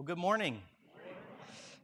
Well, good morning.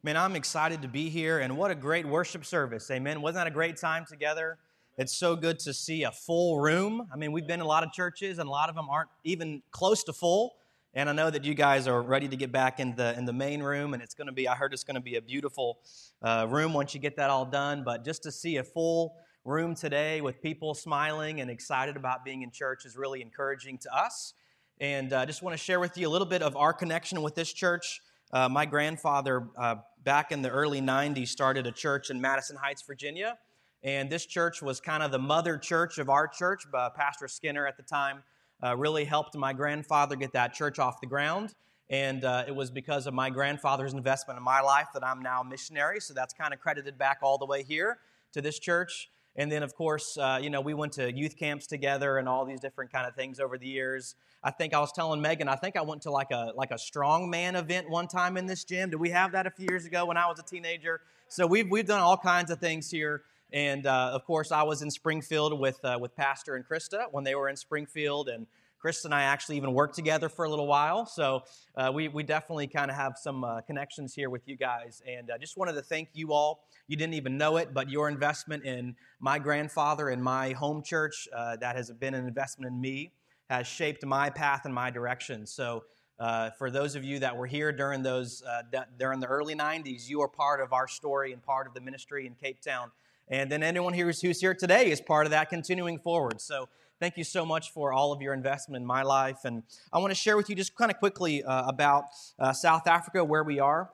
Man, I'm excited to be here, and what a great worship service. Amen. Wasn't that a great time together? It's so good to see a full room. I mean, we've been in a lot of churches, and a lot of them aren't even close to full. And I know that you guys are ready to get back in the in the main room, and it's going to be. I heard it's going to be a beautiful uh, room once you get that all done. But just to see a full room today with people smiling and excited about being in church is really encouraging to us. And I uh, just want to share with you a little bit of our connection with this church. Uh, my grandfather, uh, back in the early 90s, started a church in Madison Heights, Virginia. And this church was kind of the mother church of our church. Uh, Pastor Skinner at the time uh, really helped my grandfather get that church off the ground. And uh, it was because of my grandfather's investment in my life that I'm now a missionary. So that's kind of credited back all the way here to this church. And then, of course, uh, you know, we went to youth camps together and all these different kind of things over the years. I think I was telling Megan, I think I went to like a like a strongman event one time in this gym. Did we have that a few years ago when I was a teenager? So we've we've done all kinds of things here. And uh, of course, I was in Springfield with uh, with Pastor and Krista when they were in Springfield, and Chris and I actually even worked together for a little while. So uh, we, we definitely kind of have some uh, connections here with you guys. And I uh, just wanted to thank you all. You didn't even know it, but your investment in my grandfather and my home church, uh, that has been an investment in me, has shaped my path and my direction. So uh, for those of you that were here during those uh, during the early 90s, you are part of our story and part of the ministry in Cape Town. And then anyone here who's, who's here today is part of that continuing forward. So thank you so much for all of your investment in my life. And I want to share with you just kind of quickly uh, about uh, South Africa, where we are.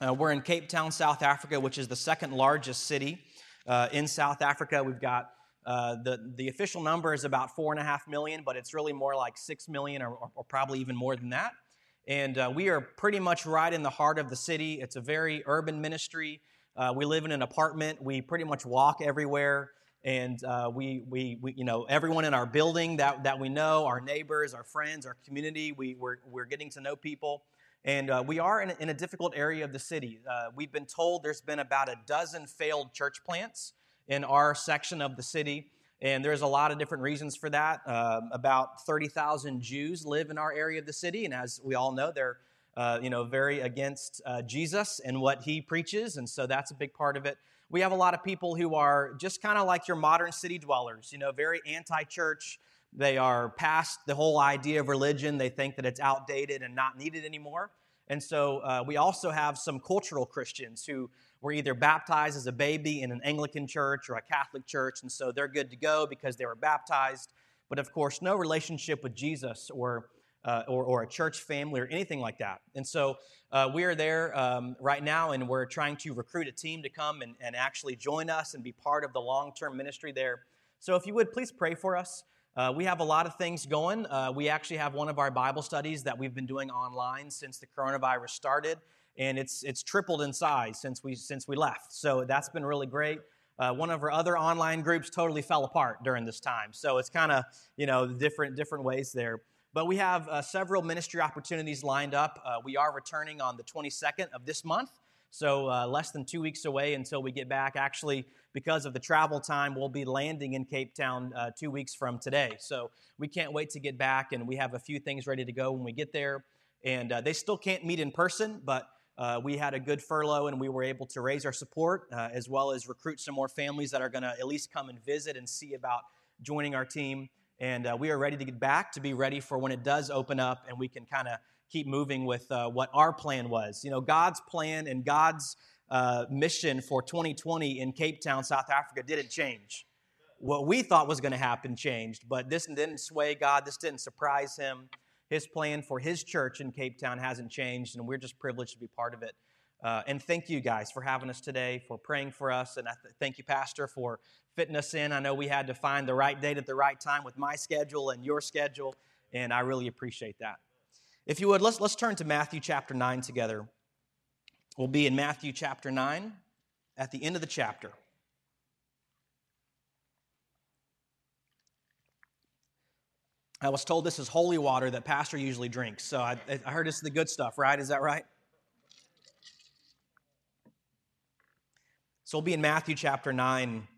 Uh, we're in Cape Town, South Africa, which is the second largest city uh, in South Africa. We've got uh, the, the official number is about four and a half million, but it's really more like six million or, or, or probably even more than that. And uh, we are pretty much right in the heart of the city. It's a very urban ministry. we live in an apartment. We pretty much walk everywhere and uh, we, we, we, you know, everyone in our building that, that we know, our neighbors, our friends, our community, we, we're, we're getting to know people. And uh, we are in a, in a, difficult area of the city. Uh, we've been told there's been about a dozen failed church plants in our section of the city. And there's a lot of different reasons for that. Um, about 30,000 Jews live in our area of the city. And as we all know, they're uh, you know, very against uh, Jesus and what he preaches. And so that's a big part of it we have a lot of people who are just kind of like your modern city dwellers, you know, very anti church. They are past the whole idea of religion. They think that it's outdated and not needed anymore. And so uh, we also have some cultural Christians who were either baptized as a baby in an Anglican church or a Catholic church, and so they're good to go because they were baptized. But of course, no relationship with Jesus or uh, or, or, a church family or anything like that. And so uh, we are there um, right now and we're trying to recruit a team to come and, and actually join us and be part of the long term ministry there. So if you would, please pray for us. Uh, we have a lot of things going. Uh, we actually have one of our Bible studies that we've been doing online since the coronavirus started, and it's, it's tripled in size since we, since we left. So that's been really great. Uh, one of our other online groups totally fell apart during this time. So it's kind of, you know, different, different ways there. But we have uh, several ministry opportunities lined up. Uh, we are returning on the 22nd of this month, so uh, less than two weeks away until we get back. Actually, because of the travel time, we'll be landing in Cape Town uh, two weeks from today. So we can't wait to get back, and we have a few things ready to go when we get there. And uh, they still can't meet in person, but uh, we had a good furlough and we were able to raise our support as well as recruit some more families that are going to at least come and visit and see about joining our team. And uh, we are ready to get back to be ready for when it does open up and we can kind of keep moving with uh, what our plan was. You know, God's plan and God's uh, mission for 2020 in Cape Town, South Africa didn't change. What we thought was going to happen changed, but this didn't sway God. This didn't surprise him. His plan for his church in Cape Town hasn't changed, and we're just privileged to be part of it. Uh, and thank you guys for having us today, for praying for us. And I th- thank you, Pastor, for fitting us in. I know we had to find the right date at the right time with my schedule and your schedule, and I really appreciate that. If you would, let's, let's turn to Matthew chapter 9 together. We'll be in Matthew chapter 9 at the end of the chapter. I was told this is holy water that Pastor usually drinks. So I, I heard is the good stuff, right? Is that right? So we'll be in Matthew chapter 9.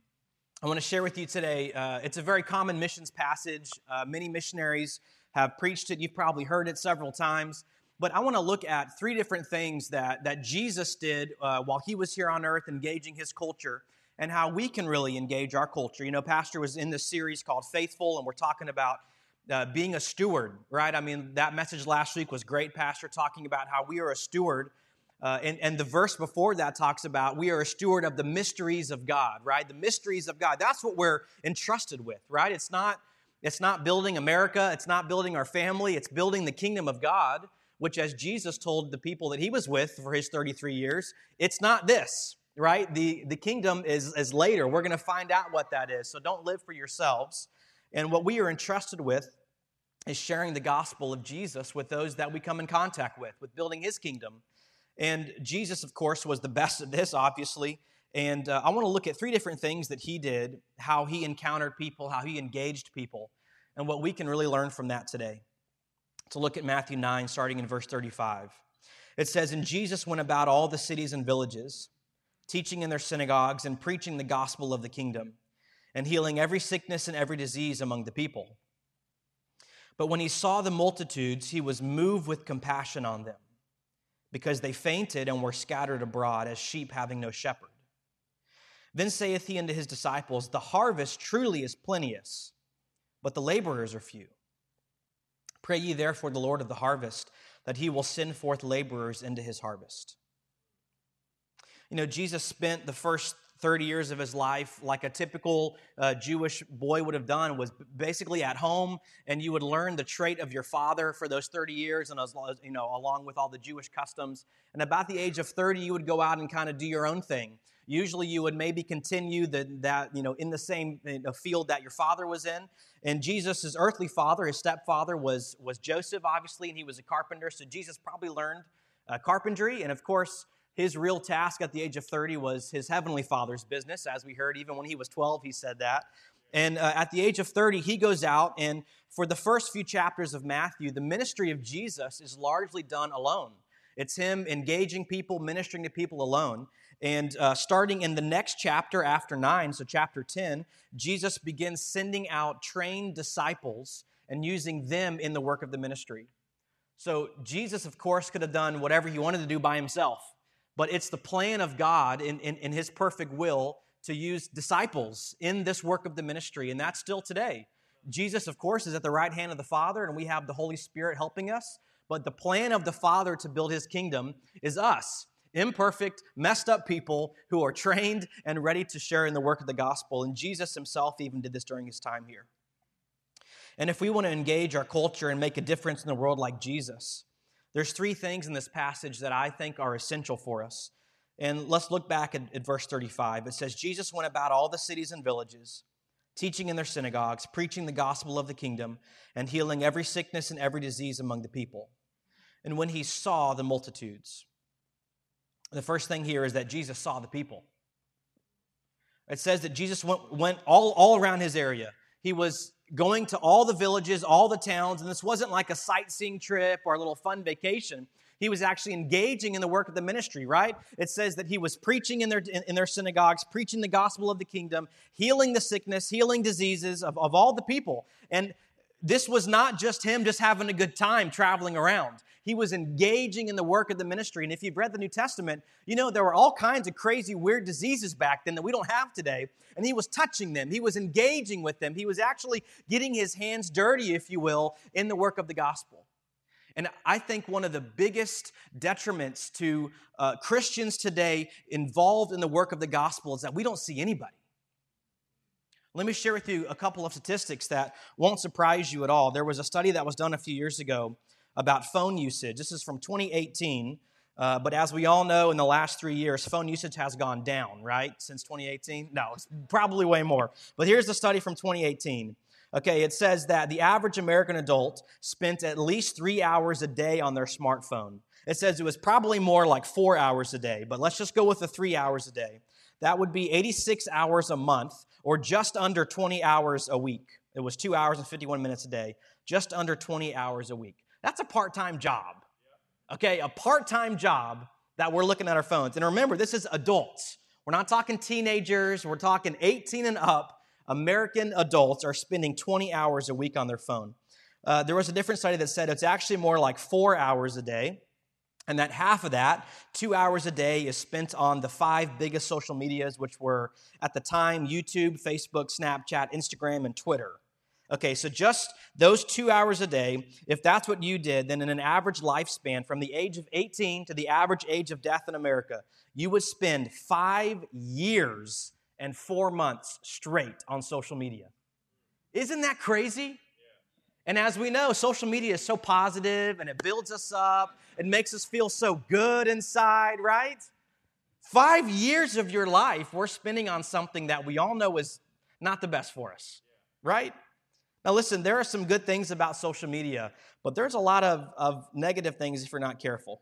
I want to share with you today. Uh, it's a very common missions passage. Uh, many missionaries have preached it. You've probably heard it several times. But I want to look at three different things that, that Jesus did uh, while he was here on earth, engaging his culture, and how we can really engage our culture. You know, Pastor was in this series called Faithful, and we're talking about uh, being a steward, right? I mean, that message last week was great, Pastor, talking about how we are a steward. Uh, and, and the verse before that talks about we are a steward of the mysteries of God, right? The mysteries of God. That's what we're entrusted with, right? It's not, it's not building America, it's not building our family, it's building the kingdom of God, which, as Jesus told the people that he was with for his 33 years, it's not this, right? The, the kingdom is, is later. We're going to find out what that is. So don't live for yourselves. And what we are entrusted with is sharing the gospel of Jesus with those that we come in contact with, with building his kingdom. And Jesus, of course, was the best at this, obviously. And uh, I want to look at three different things that he did, how he encountered people, how he engaged people, and what we can really learn from that today. To look at Matthew 9, starting in verse 35. It says, And Jesus went about all the cities and villages, teaching in their synagogues and preaching the gospel of the kingdom and healing every sickness and every disease among the people. But when he saw the multitudes, he was moved with compassion on them, because they fainted and were scattered abroad as sheep having no shepherd. Then saith he unto his disciples, The harvest truly is plenteous, but the laborers are few. Pray ye therefore the Lord of the harvest that he will send forth laborers into his harvest. You know, Jesus spent the first 30 years of his life, like a typical uh, Jewish boy would have done, was basically at home, and you would learn the trait of your father for those 30 years, and as, you know, along with all the Jewish customs. And about the age of 30, you would go out and kind of do your own thing. Usually, you would maybe continue the, that you know in the same field that your father was in. And Jesus' earthly father, his stepfather, was was Joseph, obviously, and he was a carpenter. So Jesus probably learned uh, carpentry, and of course his real task at the age of 30 was his heavenly father's business. As we heard, even when he was 12, he said that. And uh, at the age of 30, he goes out, and for the first few chapters of Matthew, the ministry of Jesus is largely done alone. It's him engaging people, ministering to people alone. And uh, starting in the next chapter after 9, so chapter 10, Jesus begins sending out trained disciples and using them in the work of the ministry. So Jesus, of course, could have done whatever he wanted to do by himself but it's the plan of God in, in, in, His perfect will to use disciples in this work of the ministry, and that's still today. Jesus, of course, is at the right hand of the Father, and we have the Holy Spirit helping us. But the plan of the Father to build His kingdom is us, imperfect, messed up people who are trained and ready to share in the work of the gospel. And Jesus Himself even did this during His time here. And if we want to engage our culture and make a difference in the world like Jesus, there's three things in this passage that I think are essential for us. And let's look back at, at, verse 35. It says, Jesus went about all the cities and villages, teaching in their synagogues, preaching the gospel of the kingdom, and healing every sickness and every disease among the people. And when he saw the multitudes, the first thing here is that Jesus saw the people. It says that Jesus went, went all, all around his area. He was going to all the villages, all the towns, and this wasn't like a sightseeing trip or a little fun vacation. He was actually engaging in the work of the ministry, right? It says that he was preaching in their, in, their synagogues, preaching the gospel of the kingdom, healing the sickness, healing diseases of, of all the people. And this was not just him just having a good time traveling around. He was engaging in the work of the ministry. And if you've read the New Testament, you know there were all kinds of crazy, weird diseases back then that we don't have today. And he was touching them, he was engaging with them, he was actually getting his hands dirty, if you will, in the work of the gospel. And I think one of the biggest detriments to uh, Christians today involved in the work of the gospel is that we don't see anybody. Let me share with you a couple of statistics that won't surprise you at all. There was a study that was done a few years ago about phone usage. This is from 2018. Uh, but as we all know, in the last three years, phone usage has gone down, right? Since 2018? No, it's probably way more. But here's the study from 2018. Okay, it says that the average American adult spent at least three hours a day on their smartphone. It says it was probably more like four hours a day, but let's just go with the three hours a day. That would be 86 hours a month, or just under 20 hours a week. It was two hours and 51 minutes a day, just under 20 hours a week. That's a part time job. Okay, a part time job that we're looking at our phones. And remember, this is adults. We're not talking teenagers, we're talking 18 and up. American adults are spending 20 hours a week on their phone. uh, there was a different study that said it's actually more like four hours a day. And that half of that, two hours a day, is spent on the five biggest social medias, which were at the time YouTube, Facebook, Snapchat, Instagram, and Twitter. Okay, so just those two hours a day, if that's what you did, then in an average lifespan from the age of 18 to the average age of death in America, you would spend five years and four months straight on social media. Isn't that crazy? And as we know, social media is so positive and it builds us up, it makes us feel so good inside, right? Five years of your life we're spending on something that we all know is not the best for us, right? Now, listen, there are some good things about social media, but there's a lot of, of negative things if you're not careful.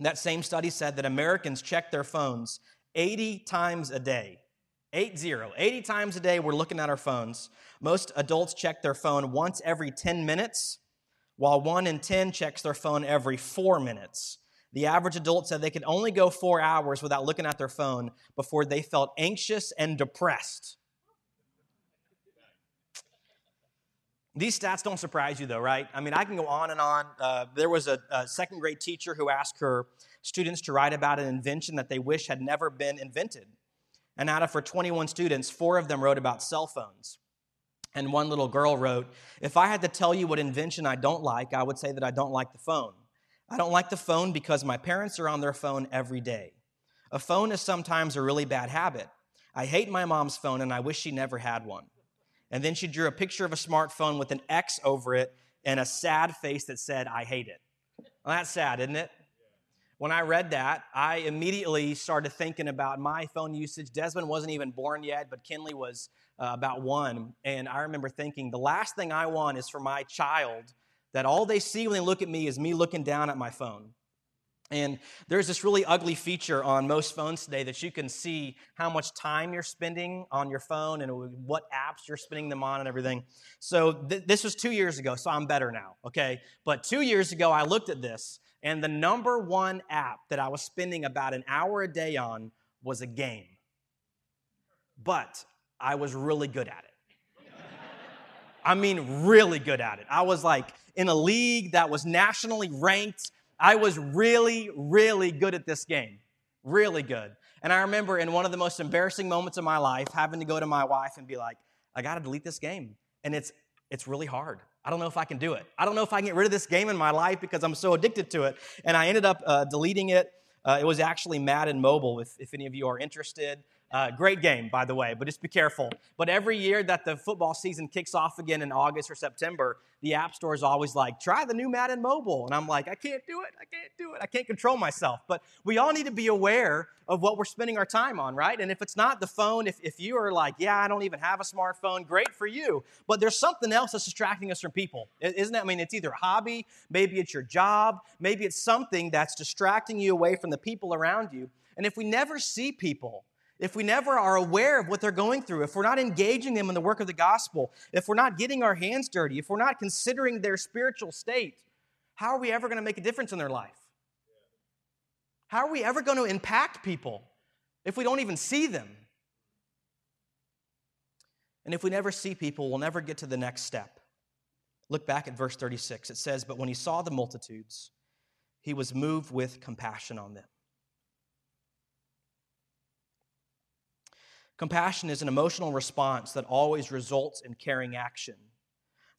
That same study said that Americans check their phones 80 times a day. Eight zero. 80 times a day, we're looking at our phones. Most adults check their phone once every 10 minutes, while one in 10 checks their phone every four minutes. The average adult said they could only go four hours without looking at their phone before they felt anxious and depressed. These stats don't surprise you, though, right? I mean, I can go on and on. Uh, there was a, a second grade teacher who asked her students to write about an invention that they wish had never been invented. And out of her 21 students, four of them wrote about cell phones. And one little girl wrote, If I had to tell you what invention I don't like, I would say that I don't like the phone. I don't like the phone because my parents are on their phone every day. A phone is sometimes a really bad habit. I hate my mom's phone and I wish she never had one. And then she drew a picture of a smartphone with an X over it and a sad face that said, I hate it. Well, that's sad, isn't it? When I read that, I immediately started thinking about my phone usage. Desmond wasn't even born yet, but Kinley was uh, about one. And I remember thinking, the last thing I want is for my child that all they see when they look at me is me looking down at my phone. And there's this really ugly feature on most phones today that you can see how much time you're spending on your phone and what apps you're spending them on and everything. So th- this was two years ago, so I'm better now, okay? But two years ago, I looked at this, and the number one app that I was spending about an hour a day on was a game. But I was really good at it. I mean, really good at it. I was like in a league that was nationally ranked I was really, really good at this game. Really good. And I remember in one of the most embarrassing moments of my life having to go to my wife and be like, I got to delete this game. And it's it's really hard. I don't know if I can do it. I don't know if I can get rid of this game in my life because I'm so addicted to it. And I ended up uh, deleting it. Uh, it was actually Madden Mobile, if, if any of you are interested. Uh, great game, by the way, but just be careful. But every year that the football season kicks off again in August or September, the App Store is always like, try the new Madden Mobile. And I'm like, I can't do it. I can't do it. I can't control myself. But we all need to be aware of what we're spending our time on, right? And if it's not the phone, if, if you are like, yeah, I don't even have a smartphone, great for you. But there's something else that's distracting us from people. Isn't it? I mean, it's either a hobby, maybe it's your job, maybe it's something that's distracting you away from the people around you. And if we never see people, if we never are aware of what they're going through, if we're not engaging them in the work of the gospel, if we're not getting our hands dirty, if we're not considering their spiritual state, how are we ever going to make a difference in their life? How are we ever going to impact people if we don't even see them? And if we never see people, we'll never get to the next step. Look back at verse 36. It says, But when he saw the multitudes, he was moved with compassion on them Compassion is an emotional response that always results in caring action.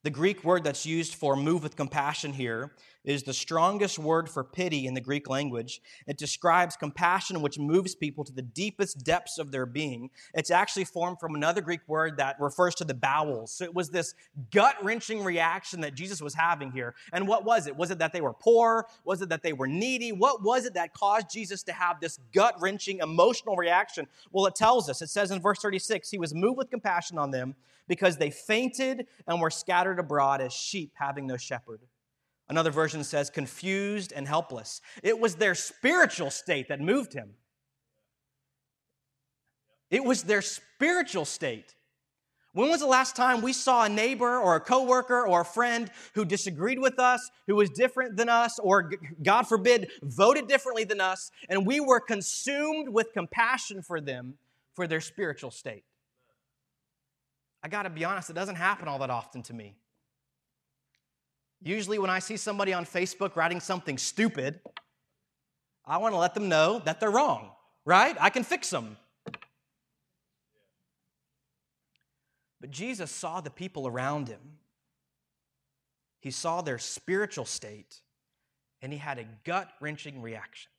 The Greek word that's used for move with compassion here is the strongest word for pity in the Greek language. It describes compassion which moves people to the deepest depths of their being. It's actually formed from another Greek word that refers to the bowels. So it was this gut wrenching reaction that Jesus was having here. And what was it? Was it that they were poor? Was it that they were needy? What was it that caused Jesus to have this gut wrenching emotional reaction? Well, it tells us. It says in verse 36 He was moved with compassion on them because they fainted and were scattered abroad as sheep having no shepherd. Another version says confused and helpless. It was their spiritual state that moved him. It was their spiritual state. When was the last time we saw a neighbor or a coworker or a friend who disagreed with us, who was different than us, or God forbid, voted differently than us, and we were consumed with compassion for them for their spiritual state? I got to be honest, it doesn't happen all that often to me. Usually, when I see somebody on Facebook writing something stupid, I want to let them know that they're wrong, right? I can fix them. But Jesus saw the people around him. He saw their spiritual state, and he had a gut wrenching reaction.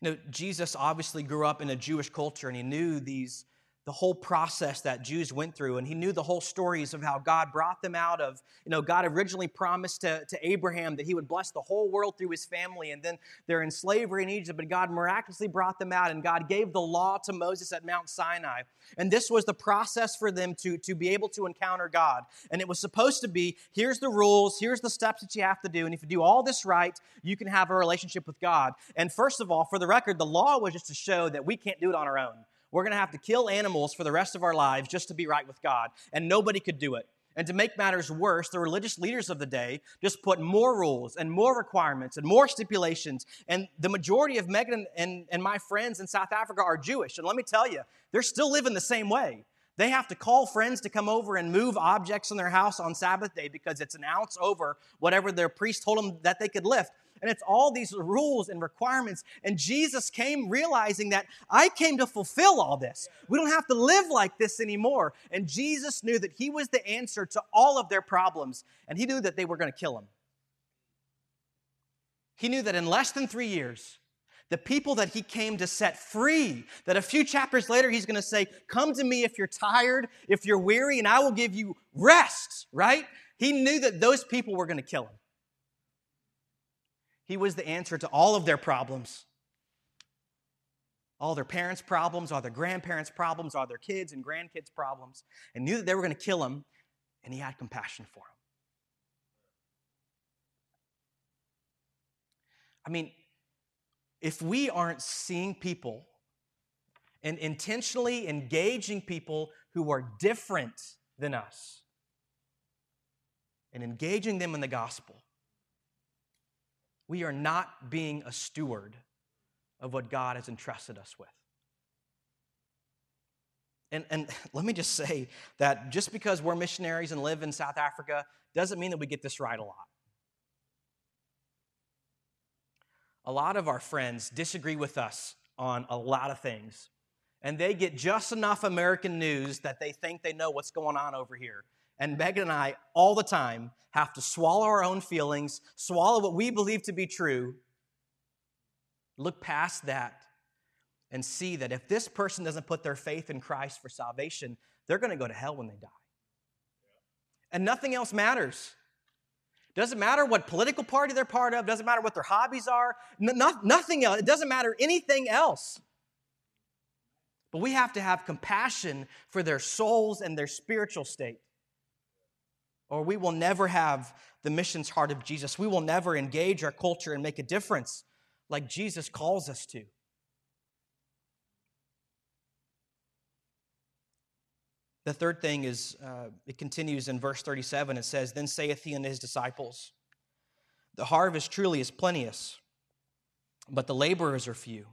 You know, Jesus obviously grew up in a Jewish culture and he knew these the whole process that Jews went through, and he knew the whole stories of how God brought them out of, you know, God originally promised to, to Abraham that he would bless the whole world through his family, and then they're in slavery in Egypt, but God miraculously brought them out, and God gave the law to Moses at Mount Sinai. And this was the process for them to, to be able to encounter God. And it was supposed to be here's the rules, here's the steps that you have to do, and if you do all this right, you can have a relationship with God. And first of all, for the record, the law was just to show that we can't do it on our own. We're going to have to kill animals for the rest of our lives just to be right with God. And nobody could do it. And to make matters worse, the religious leaders of the day just put more rules and more requirements and more stipulations. And the majority of Megan and, and my friends in South Africa are Jewish. And let me tell you, they're still living the same way. They have to call friends to come over and move objects in their house on Sabbath day because it's an ounce over whatever their priest told them that they could lift. And it's all these rules and requirements. And Jesus came realizing that I came to fulfill all this. We don't have to live like this anymore. And Jesus knew that He was the answer to all of their problems. And He knew that they were going to kill Him. He knew that in less than three years, the people that he came to set free, that a few chapters later he's going to say, Come to me if you're tired, if you're weary, and I will give you rest, right? He knew that those people were going to kill him. He was the answer to all of their problems. All their parents' problems, all their grandparents' problems, all their kids' and grandkids' problems, and knew that they were going to kill him, and he had compassion for him. I mean, if we aren't seeing people and intentionally engaging people who are different than us and engaging them in the gospel, we are not being a steward of what God has entrusted us with. And, and let me just say that just because we're missionaries and live in South Africa doesn't mean that we get this right a lot. A lot of our friends disagree with us on a lot of things, and they get just enough American news that they think they know what's going on over here. And Megan and I, all the time, have to swallow our own feelings, swallow what we believe to be true, look past that, and see that if this person doesn't put their faith in Christ for salvation, they're going to go to hell when they die. And nothing else matters. Doesn't matter what political party they're part of, doesn't matter what their hobbies are, nothing else. It doesn't matter anything else. But we have to have compassion for their souls and their spiritual state or we will never have the missions heart of Jesus. We will never engage our culture and make a difference like Jesus calls us to. The third thing is, uh, it continues in verse 37. It says, Then saith he unto his disciples, The harvest truly is plenteous, but the laborers are few.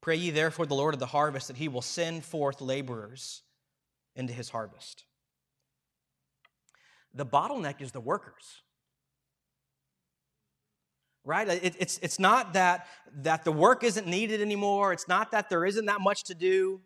Pray ye therefore the Lord of the harvest that he will send forth laborers into his harvest. The bottleneck is the workers. Right? It, it's, it's not that, that the work isn't needed anymore. It's not that there isn't that much to do.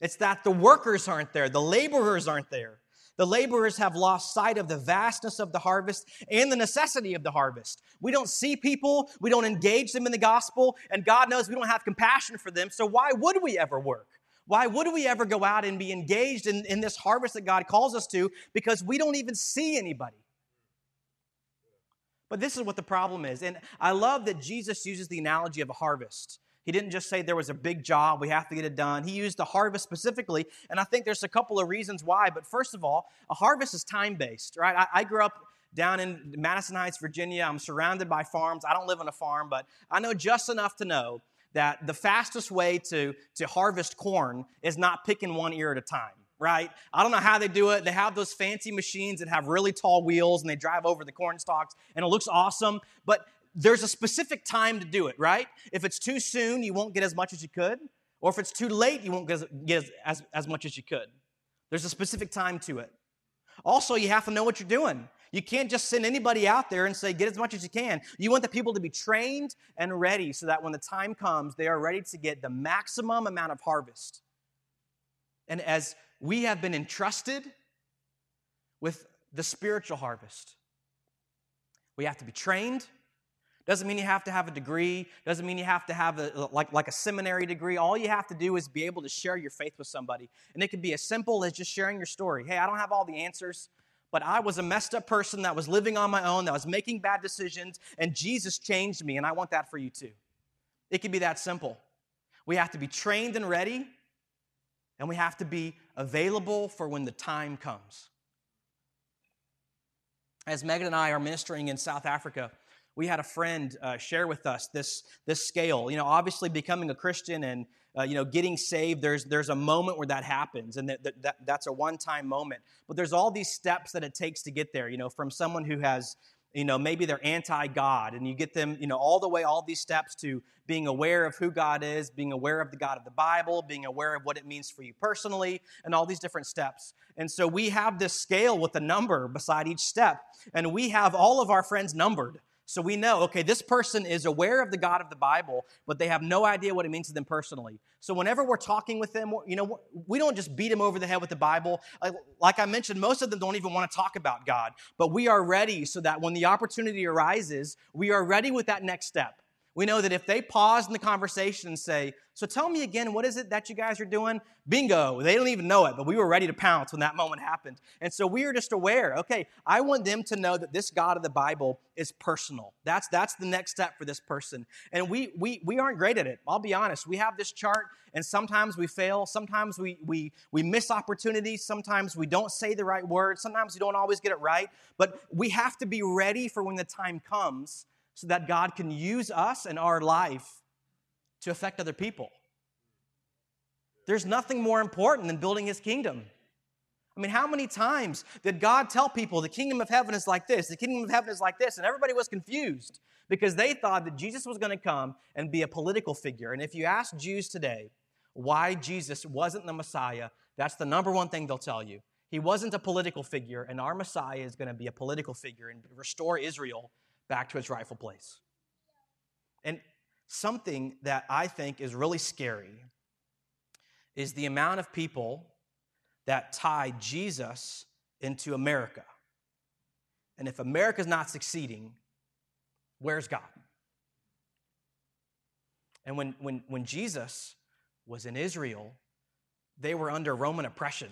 It's that the workers aren't there, the laborers aren't there. The laborers have lost sight of the vastness of the harvest and the necessity of the harvest. We don't see people, we don't engage them in the gospel, and God knows we don't have compassion for them, so why would we ever work? Why would we ever go out and be engaged in, in this harvest that God calls us to? Because we don't even see anybody. But this is what the problem is. And I love that Jesus uses the analogy of a harvest. He didn't just say there was a big job, we have to get it done. He used the harvest specifically, and I think there's a couple of reasons why. But first of all, a harvest is time based, right? I, I, grew up down in Madison Heights, Virginia. I'm surrounded by farms. I don't live on a farm, but I know just enough to know that the fastest way to, to harvest corn is not picking one ear at a time, right? I don't know how they do it. They have those fancy machines that have really tall wheels and they drive over the corn stalks and it looks awesome, but there's a specific time to do it, right? If it's too soon, you won't get as much as you could, or if it's too late, you won't get as, as, as much as you could. There's a specific time to it. Also, you have to know what you're doing. You can't just send anybody out there and say, get as much as you can. You want the people to be trained and ready so that when the time comes, they are ready to get the maximum amount of harvest. And as we have been entrusted with the spiritual harvest, we have to be trained. Doesn't mean you have to have a degree. Doesn't mean you have to have a, like, like a seminary degree. All you have to do is be able to share your faith with somebody. And it can be as simple as just sharing your story. Hey, I don't have all the answers, but I was a messed up person that was living on my own, that was making bad decisions, and Jesus changed me, and I want that for you too. It can be that simple. We have to be trained and ready, and we have to be available for when the time comes. As Megan and I are ministering in South Africa, we had a friend uh, share with us this, this scale. You know, obviously becoming a Christian and uh, you know getting saved, there's there's a moment where that happens, and that, that, that that's a one time moment. But there's all these steps that it takes to get there. You know, from someone who has you know maybe they're anti-god and you get them you know all the way all these steps to being aware of who god is being aware of the god of the bible being aware of what it means for you personally and all these different steps and so we have this scale with a number beside each step and we have all of our friends numbered so we know, okay, this person is aware of the God of the Bible, but they have no idea what it means to them personally. So whenever we're talking with them, you know, we don't just beat them over the head with the Bible. Uh, like I mentioned, most of them don't even want to talk about God, but we are ready so that when the opportunity arises, we are ready with that next step. We know that if they pause in the conversation and say, So tell me again, what is it that you guys are doing? Bingo, they don't even know it, but we were ready to pounce when that moment happened. And so we are just aware, okay, I want them to know that this God of the Bible is personal. That's, that's the next step for this person. And we, we, we aren't great at it. I'll be honest. We have this chart, and sometimes we fail. Sometimes we, we, we miss opportunities. Sometimes we don't say the right words. Sometimes we don't always get it right. But we have to be ready for when the time comes so that God can use us and our life to affect other people. There's nothing more important than building his kingdom. I mean, how many times did God tell people the kingdom of heaven is like this, the kingdom of heaven is like this, and everybody was confused because they thought that Jesus was going to come and be a political figure. And if you ask Jews today why Jesus wasn't the Messiah, that's the number one thing they'll tell you. He wasn't a political figure, and our Messiah is going to be a political figure and restore Israel back to its rightful place. And something that I think is really scary is the amount of people that tie Jesus into America. And if America's not succeeding, where's God? And when, when, when Jesus was in Israel, they were under Roman oppression.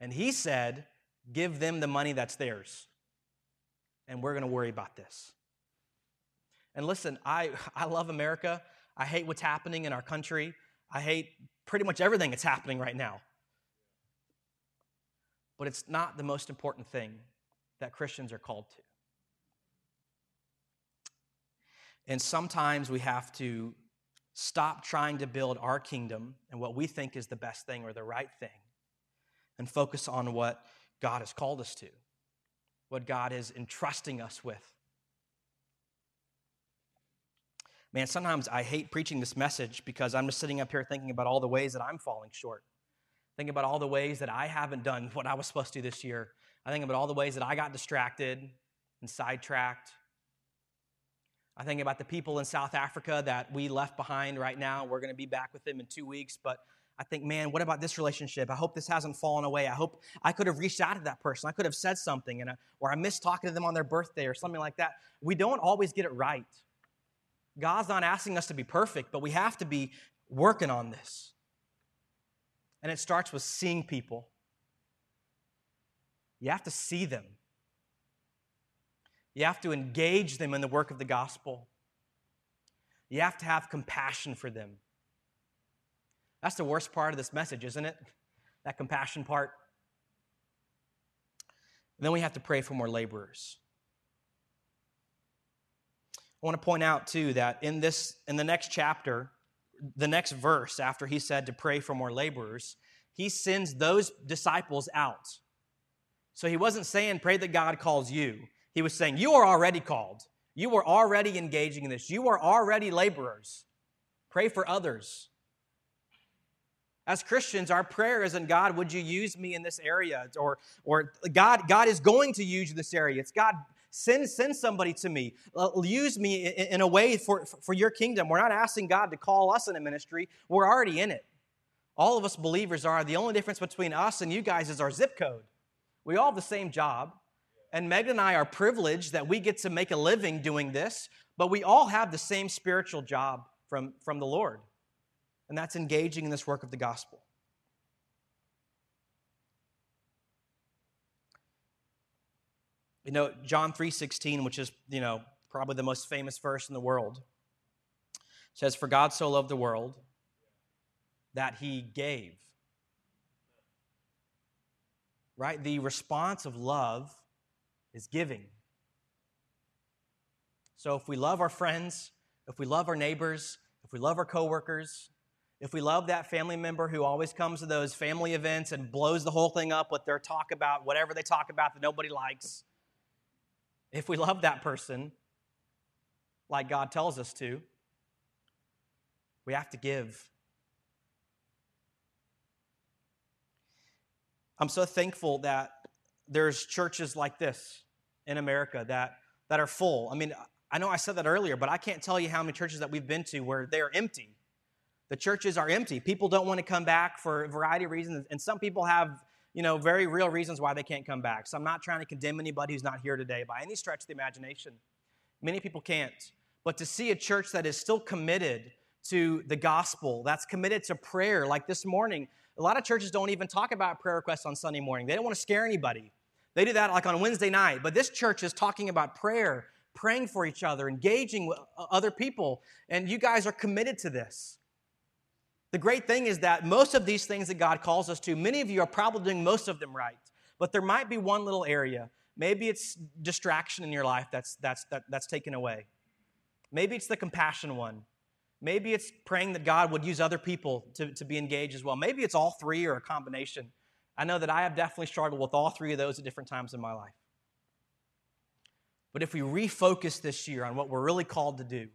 And he said, Give them the money that's theirs and we're going to worry about this. And listen, I, I love America. I hate what's happening in our country. I hate pretty much everything that's happening right now. But it's not the most important thing that Christians are called to. And sometimes we have to stop trying to build our kingdom and what we think is the best thing or the right thing and focus on what God has called us to what God is entrusting us with. Man, sometimes I hate preaching this message because I'm just sitting up here thinking about all the ways that I'm falling short. Thinking about all the ways that I haven't done what I was supposed to do this year. I think about all the ways that I got distracted and sidetracked. I think about the people in South Africa that we left behind right now. We're going to be back with them in two weeks, but I think, man, what about this relationship? I hope this hasn't fallen away. I hope I could have reached out to that person. I could have said something, and I, or I missed talking to them on their birthday or something like that. We don't always get it right. God's not asking us to be perfect, but we have to be working on this. And it starts with seeing people. You have to see them. You have to engage them in the work of the gospel. You have to have compassion for them. That's the worst part of this message, isn't it? That compassion part. And then we have to pray for more laborers. I want to point out too that in this in the next chapter, the next verse after he said to pray for more laborers, he sends those disciples out. So he wasn't saying pray that God calls you. He was saying you are already called. You are already engaging in this. You are already laborers. Pray for others. As Christians, our prayer isn't God, would you use me in this area? Or, or God, God is going to use this area. It's God, send, send somebody to me. Use me in, in a way for, for your kingdom. We're not asking God to call us in a ministry, we're already in it. All of us believers are. The only difference between us and you guys is our zip code. We all have the same job. And Megan and I are privileged that we get to make a living doing this, but we all have the same spiritual job from, from the Lord. And that's engaging in this work of the gospel. You know, John 3:16, which is, you know, probably the most famous verse in the world, says, For God so loved the world that he gave. Right? The response of love is giving. So if we love our friends, if we love our neighbors, if we love our coworkers, if we love that family member who always comes to those family events and blows the whole thing up with their talk about whatever they talk about that nobody likes, if we love that person like God tells us to, we have to give. I'm so thankful that there's churches like this in America that, that are full. I mean, I know I said that earlier, but I can't tell you how many churches that we've been to where they're empty. The churches are empty. People don't want to come back for a variety of reasons, and some people have, you know, very real reasons why they can't come back. So I'm not trying to condemn anybody who's not here today by any stretch of the imagination. Many people can't. But to see a church that is still committed to the gospel, that's committed to prayer, like this morning, a lot of churches don't even talk about prayer requests on Sunday morning. They don't want to scare anybody. They do that like on Wednesday night. But this church is talking about prayer, praying for each other, engaging with other people. And you guys are committed to this. The great thing is that most of these things that God calls us to, many of you are probably doing most of them right. But there might be one little area. Maybe it's distraction in your life that's, that's, that, that's taken away. Maybe it's the compassion one. Maybe it's praying that God would use other people to, to be engaged as well. Maybe it's all three or a combination. I know that I have definitely struggled with all three of those at different times in my life. But if we refocus this year on what we're really called to do,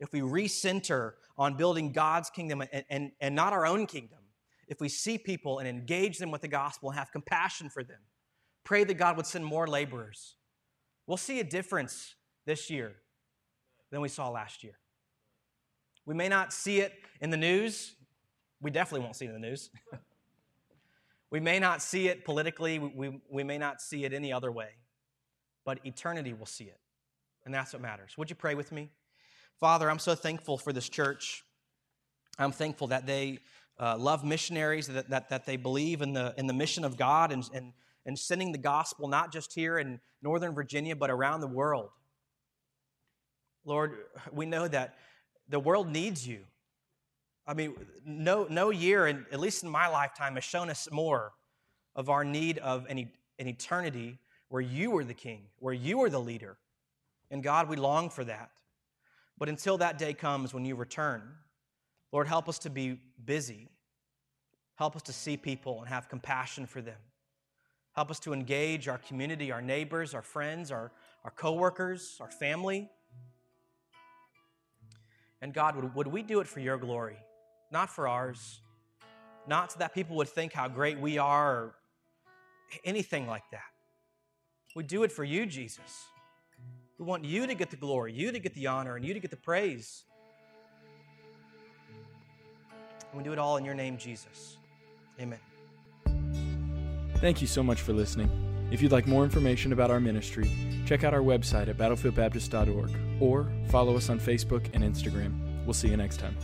if we recenter on building God's kingdom and, and, and not our own kingdom, if we see people and engage them with the gospel and have compassion for them, pray that God would send more laborers, we'll see a difference this year than we saw last year. We may not see it in the news. We definitely won't see it in the news. we may not see it politically. We, we may not see it any other way. But eternity will see it. And that's what matters. Would you pray with me? Father, I'm so thankful for this church. I'm thankful that they uh, love missionaries, that, that, that they believe in the, in the mission of God and, and, and sending the gospel not just here in Northern Virginia, but around the world. Lord, we know that the world needs you. I mean, no, no year, in, at least in my lifetime, has shown us more of our need of an, an eternity where you are the king, where you are the leader. And God, we long for that. But until that day comes when you return, Lord, help us to be busy. Help us to see people and have compassion for them. Help us to engage our community, our neighbors, our friends, our, our coworkers, our family. And God, would, would we do it for your glory, not for ours? Not so that people would think how great we are or anything like that. We do it for you, Jesus. We want you to get the glory, you to get the honor, and you to get the praise. And we do it all in your name, Jesus. Amen. Thank you so much for listening. If you'd like more information about our ministry, check out our website at battlefieldbaptist.org or follow us on Facebook and Instagram. We'll see you next time.